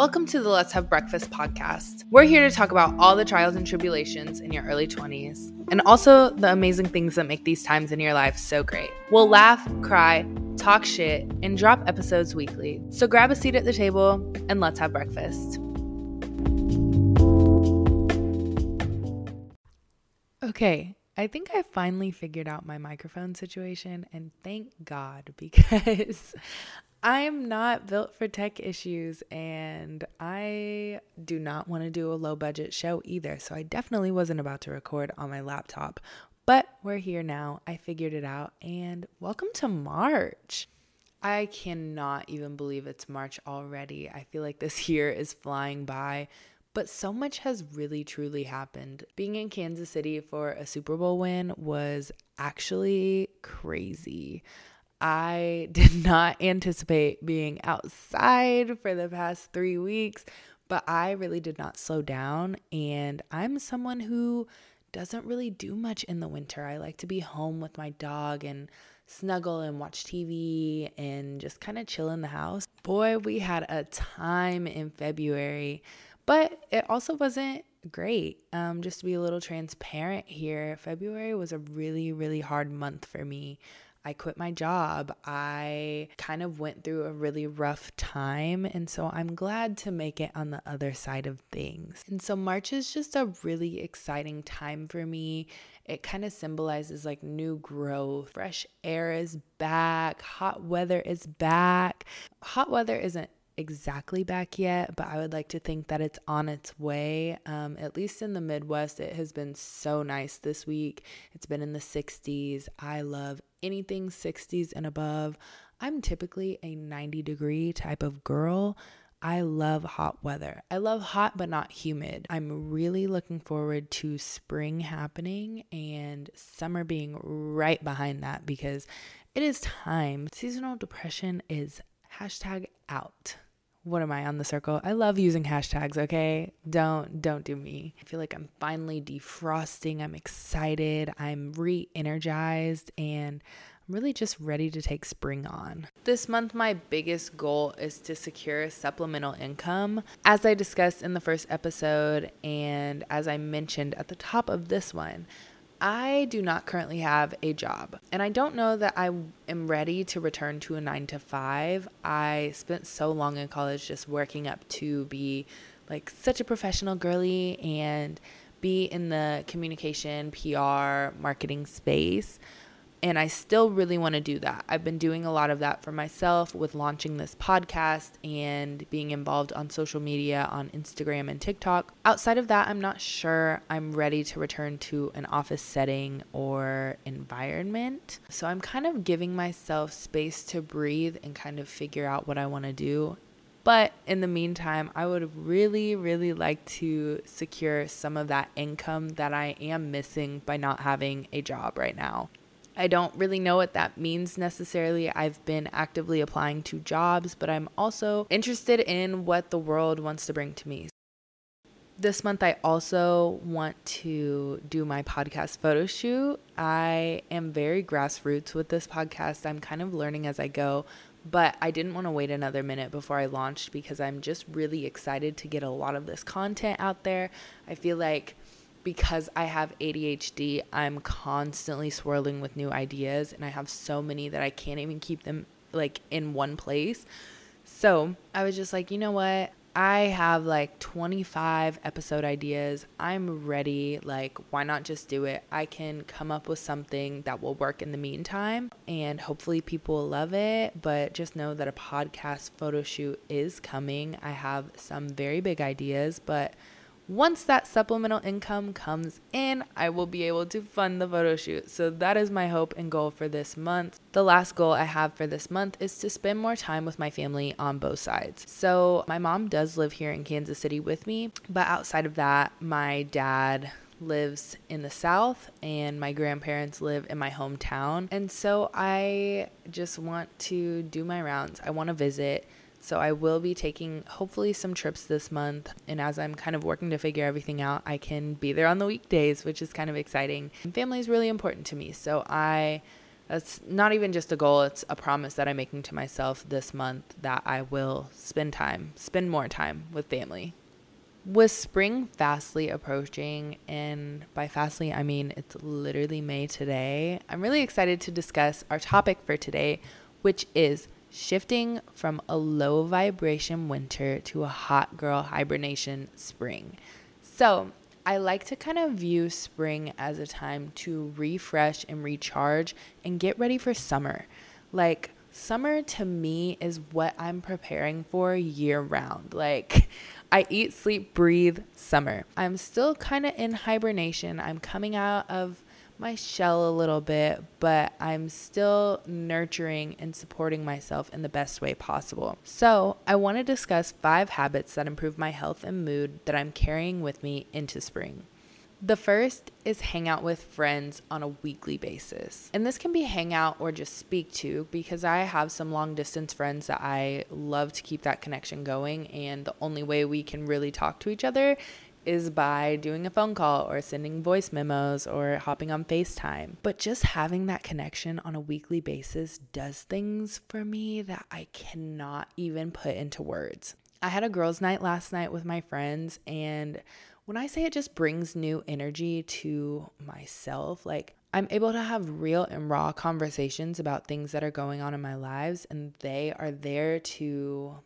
Welcome to the Let's Have Breakfast podcast. We're here to talk about all the trials and tribulations in your early 20s and also the amazing things that make these times in your life so great. We'll laugh, cry, talk shit, and drop episodes weekly. So grab a seat at the table and let's have breakfast. Okay, I think I finally figured out my microphone situation, and thank God because I am not built for tech issues and I do not want to do a low budget show either. So I definitely wasn't about to record on my laptop. But we're here now. I figured it out and welcome to March. I cannot even believe it's March already. I feel like this year is flying by, but so much has really truly happened. Being in Kansas City for a Super Bowl win was actually crazy. I did not anticipate being outside for the past three weeks, but I really did not slow down. And I'm someone who doesn't really do much in the winter. I like to be home with my dog and snuggle and watch TV and just kind of chill in the house. Boy, we had a time in February, but it also wasn't great. Um, just to be a little transparent here, February was a really, really hard month for me. I quit my job. I kind of went through a really rough time. And so I'm glad to make it on the other side of things. And so March is just a really exciting time for me. It kind of symbolizes like new growth. Fresh air is back. Hot weather is back. Hot weather isn't exactly back yet, but I would like to think that it's on its way. Um, at least in the Midwest, it has been so nice this week. It's been in the 60s. I love anything 60s and above. I'm typically a 90 degree type of girl. I love hot weather. I love hot but not humid. I'm really looking forward to spring happening and summer being right behind that because it is time. Seasonal depression is hashtag out what am I on the circle? I love using hashtags, okay? Don't don't do me. I feel like I'm finally defrosting. I'm excited. I'm re-energized and I'm really just ready to take spring on. This month my biggest goal is to secure supplemental income. As I discussed in the first episode and as I mentioned at the top of this one, I do not currently have a job, and I don't know that I am ready to return to a nine to five. I spent so long in college just working up to be like such a professional girly and be in the communication, PR, marketing space. And I still really want to do that. I've been doing a lot of that for myself with launching this podcast and being involved on social media on Instagram and TikTok. Outside of that, I'm not sure I'm ready to return to an office setting or environment. So I'm kind of giving myself space to breathe and kind of figure out what I want to do. But in the meantime, I would really, really like to secure some of that income that I am missing by not having a job right now. I don't really know what that means necessarily. I've been actively applying to jobs, but I'm also interested in what the world wants to bring to me. This month, I also want to do my podcast photo shoot. I am very grassroots with this podcast. I'm kind of learning as I go, but I didn't want to wait another minute before I launched because I'm just really excited to get a lot of this content out there. I feel like because I have ADHD, I'm constantly swirling with new ideas and I have so many that I can't even keep them like in one place. So, I was just like, you know what? I have like 25 episode ideas. I'm ready. Like, why not just do it? I can come up with something that will work in the meantime, and hopefully, people will love it. But just know that a podcast photo shoot is coming. I have some very big ideas, but once that supplemental income comes in, I will be able to fund the photo shoot. So that is my hope and goal for this month. The last goal I have for this month is to spend more time with my family on both sides. So my mom does live here in Kansas City with me, but outside of that, my dad lives in the south and my grandparents live in my hometown. And so I just want to do my rounds. I want to visit so I will be taking hopefully some trips this month. And as I'm kind of working to figure everything out, I can be there on the weekdays, which is kind of exciting. And family is really important to me. So I That's not even just a goal, it's a promise that I'm making to myself this month that I will spend time, spend more time with family. With spring fastly approaching, and by fastly, I mean it's literally May today, I'm really excited to discuss our topic for today, which is shifting from a low vibration winter to a hot girl hibernation spring. So, I like to kind of view spring as a time to refresh and recharge and get ready for summer. Like, summer to me is what I'm preparing for year round. Like, I eat, sleep, breathe summer. I'm still kind of in hibernation. I'm coming out of my shell a little bit, but I'm still nurturing and supporting myself in the best way possible. So, I want to discuss five habits that improve my health and mood that I'm carrying with me into spring. The first is hang out with friends on a weekly basis. And this can be hang out or just speak to because I have some long distance friends that I love to keep that connection going. And the only way we can really talk to each other is by doing a phone call or sending voice memos or hopping on FaceTime. But just having that connection on a weekly basis does things for me that I cannot even put into words. I had a girls' night last night with my friends, and when I say it just brings new energy to myself, like I'm able to have real and raw conversations about things that are going on in my lives, and they are there to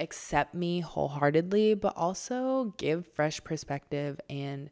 accept me wholeheartedly, but also give fresh perspective and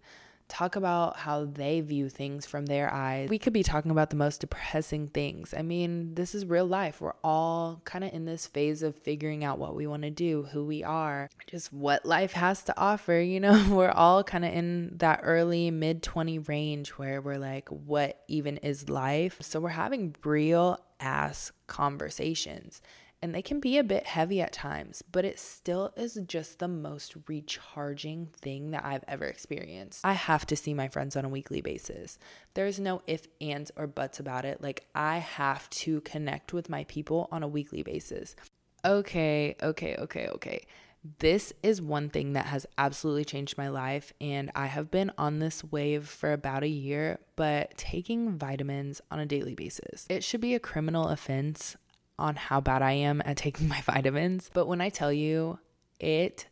talk about how they view things from their eyes. We could be talking about the most depressing things. I mean, this is real life. We're all kind of in this phase of figuring out what we want to do, who we are, just what life has to offer. You know, we're all kind of in that early mid 20 range where we're like, what even is life? So we're having real ass conversations and they can be a bit heavy at times, but it still is just the most recharging thing that I've ever experienced. I have to see my friends on a weekly basis. There's no if, ands, or buts about it. Like, I have to connect with my people on a weekly basis. Okay, okay, okay, okay. This is one thing that has absolutely changed my life, and I have been on this wave for about a year, but taking vitamins on a daily basis. It should be a criminal offense on how bad I am at taking my vitamins. But when I tell you, it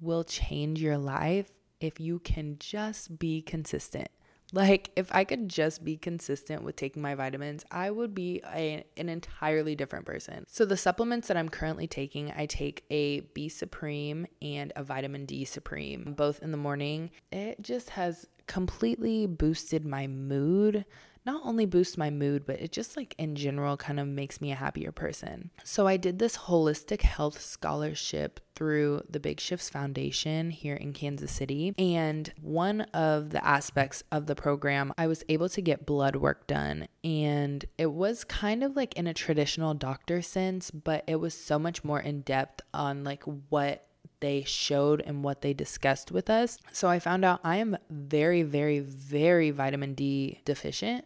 will change your life if you can just be consistent. Like, if I could just be consistent with taking my vitamins, I would be a, an entirely different person. So, the supplements that I'm currently taking, I take a B Supreme and a vitamin D Supreme, both in the morning. It just has completely boosted my mood not only boosts my mood, but it just like in general kind of makes me a happier person. So I did this holistic health scholarship through the Big Shifts Foundation here in Kansas City. And one of the aspects of the program, I was able to get blood work done. And it was kind of like in a traditional doctor sense, but it was so much more in depth on like what they showed and what they discussed with us. So I found out I am very, very, very vitamin D deficient.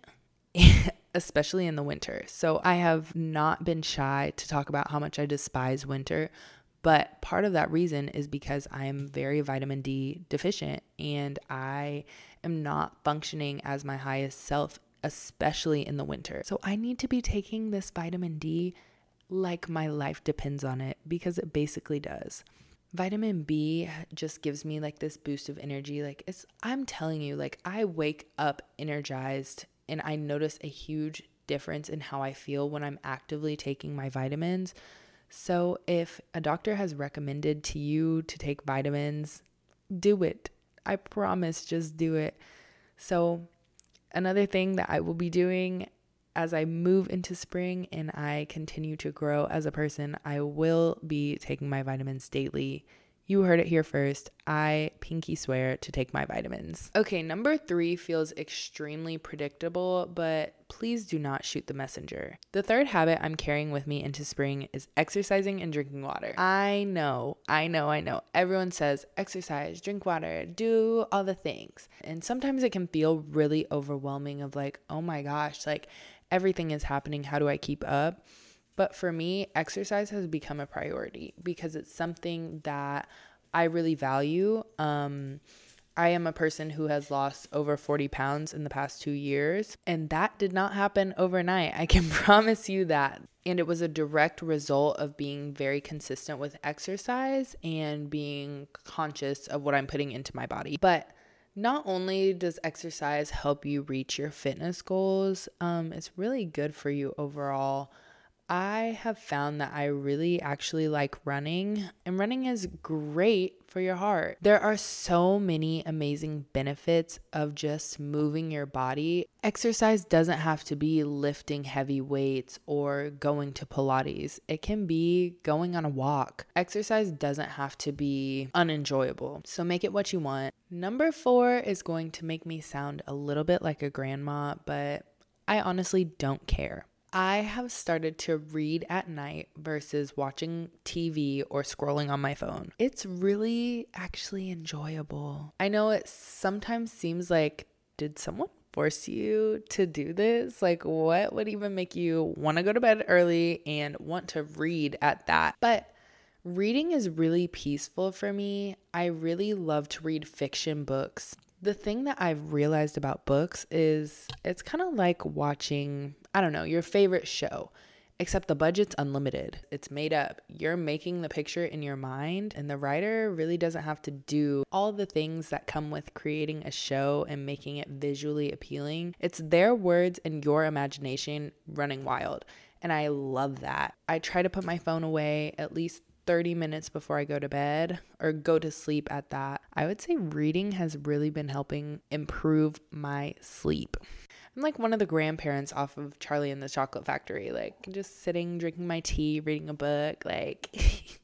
especially in the winter. So I have not been shy to talk about how much I despise winter, but part of that reason is because I am very vitamin D deficient and I am not functioning as my highest self, especially in the winter. So I need to be taking this vitamin D like my life depends on it because it basically does vitamin B just gives me like this boost of energy. Like it's I'm telling you, like I wake up energized and I notice a huge difference in how I feel when I'm actively taking my vitamins. So if a doctor has recommended to you to take vitamins, do it. I promise just do it. So another thing that I will be doing as I move into spring and I continue to grow as a person, I will be taking my vitamins daily. You heard it here first. I pinky swear to take my vitamins. Okay, number three feels extremely predictable, but please do not shoot the messenger. The third habit I'm carrying with me into spring is exercising and drinking water. I know, I know, I know. Everyone says exercise, drink water, do all the things. And sometimes it can feel really overwhelming of like, oh my gosh, like everything is happening. How do I keep up? But for me, exercise has become a priority because it's something that I really value. Um, I am a person who has lost over 40 pounds in the past two years, and that did not happen overnight. I can promise you that. And it was a direct result of being very consistent with exercise and being conscious of what I'm putting into my body. But not only does exercise help you reach your fitness goals, um, it's really good for you overall. I have found that I really actually like running, and running is great for your heart. There are so many amazing benefits of just moving your body. Exercise doesn't have to be lifting heavy weights or going to Pilates, it can be going on a walk. Exercise doesn't have to be unenjoyable, so make it what you want. Number four is going to make me sound a little bit like a grandma, but I honestly don't care. I have started to read at night versus watching TV or scrolling on my phone. It's really actually enjoyable. I know it sometimes seems like, did someone force you to do this? Like, what would even make you want to go to bed early and want to read at that? But reading is really peaceful for me. I really love to read fiction books. The thing that I've realized about books is it's kind of like watching I don't know, your favorite show, except the budget's unlimited. It's made up. You're making the picture in your mind, and the writer really doesn't have to do all the things that come with creating a show and making it visually appealing. It's their words and your imagination running wild. And I love that. I try to put my phone away at least 30 minutes before I go to bed or go to sleep at that. I would say reading has really been helping improve my sleep. I'm like one of the grandparents off of Charlie and the Chocolate Factory, like just sitting, drinking my tea, reading a book, like.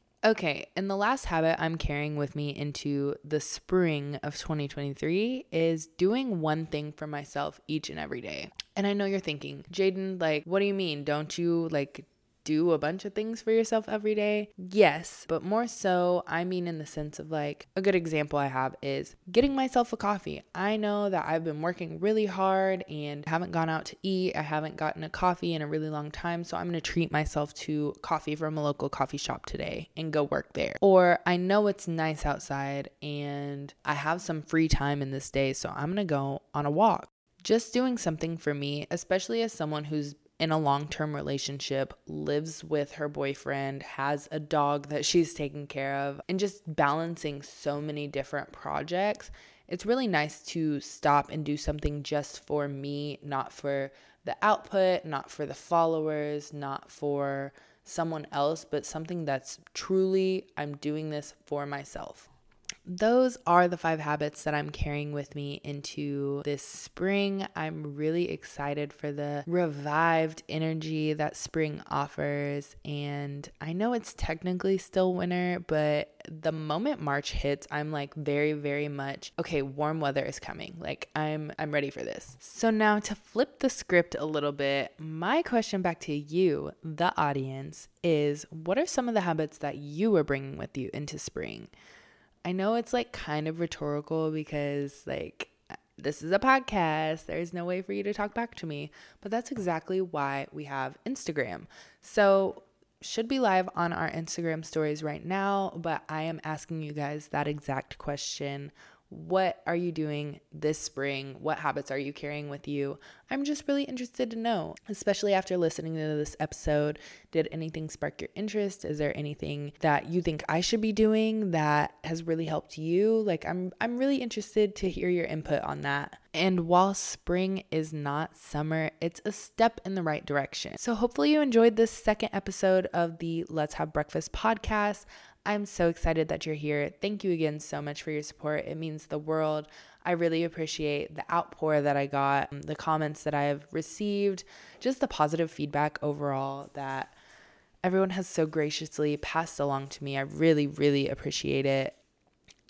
okay, and the last habit I'm carrying with me into the spring of 2023 is doing one thing for myself each and every day. And I know you're thinking, Jaden, like, what do you mean? Don't you like do a bunch of things for yourself every day? Yes, but more so, I mean, in the sense of like a good example I have is getting myself a coffee. I know that I've been working really hard and haven't gone out to eat. I haven't gotten a coffee in a really long time, so I'm gonna treat myself to coffee from a local coffee shop today and go work there. Or I know it's nice outside and I have some free time in this day, so I'm gonna go on a walk just doing something for me, especially as someone who's in a long term relationship, lives with her boyfriend, has a dog that she's taking care of, and just balancing so many different projects. It's really nice to stop and do something just for me, not for the output, not for the followers, not for someone else, but something that's truly, I'm doing this for myself those are the five habits that I'm carrying with me into this spring. I'm really excited for the revived energy that spring offers. And I know it's technically still winter, but the moment March hits, I'm like very, very much okay, warm weather is coming. Like I'm I'm ready for this. So now to flip the script a little bit, my question back to you, the audience, is what are some of the habits that you are bringing with you into spring? I know it's like kind of rhetorical because, like, uh, this is a podcast. There's no way for you to talk back to me. But that's exactly why we have Instagram. So, should be live on our Instagram stories right now, but I am asking you guys that exact question what are you doing this spring? What habits are you carrying with you? I'm just really interested to know, especially after listening to this episode. Did anything spark your interest? Is there anything that you think I should be doing that has really helped you? Like I'm I'm really interested to hear your input on that. And while spring is not summer, it's a step in the right direction. So hopefully you enjoyed this second episode of the Let's Have Breakfast podcast. I'm so excited that you're here. Thank you again so much for your support. It means the world. I really appreciate the outpour that I got, um, the comments that I've received, just the positive feedback overall that everyone has so graciously passed along to me. I really, really appreciate it.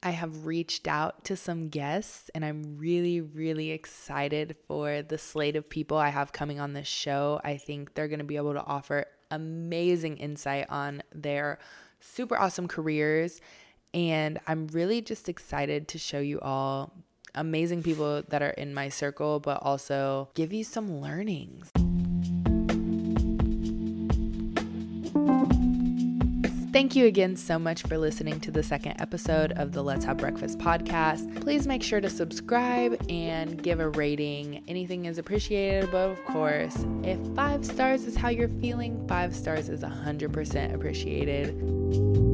I have reached out to some guests and I'm really, really excited for the slate of people I have coming on this show. I think they're going to be able to offer amazing insight on their super awesome careers. And I'm really just excited to show you all amazing people that are in my circle, but also give you some learnings. Thank you again so much for listening to the second episode of the Let's Have Breakfast podcast. Please make sure to subscribe and give a rating. Anything is appreciated, but of course, if five stars is how you're feeling, five stars is 100% appreciated.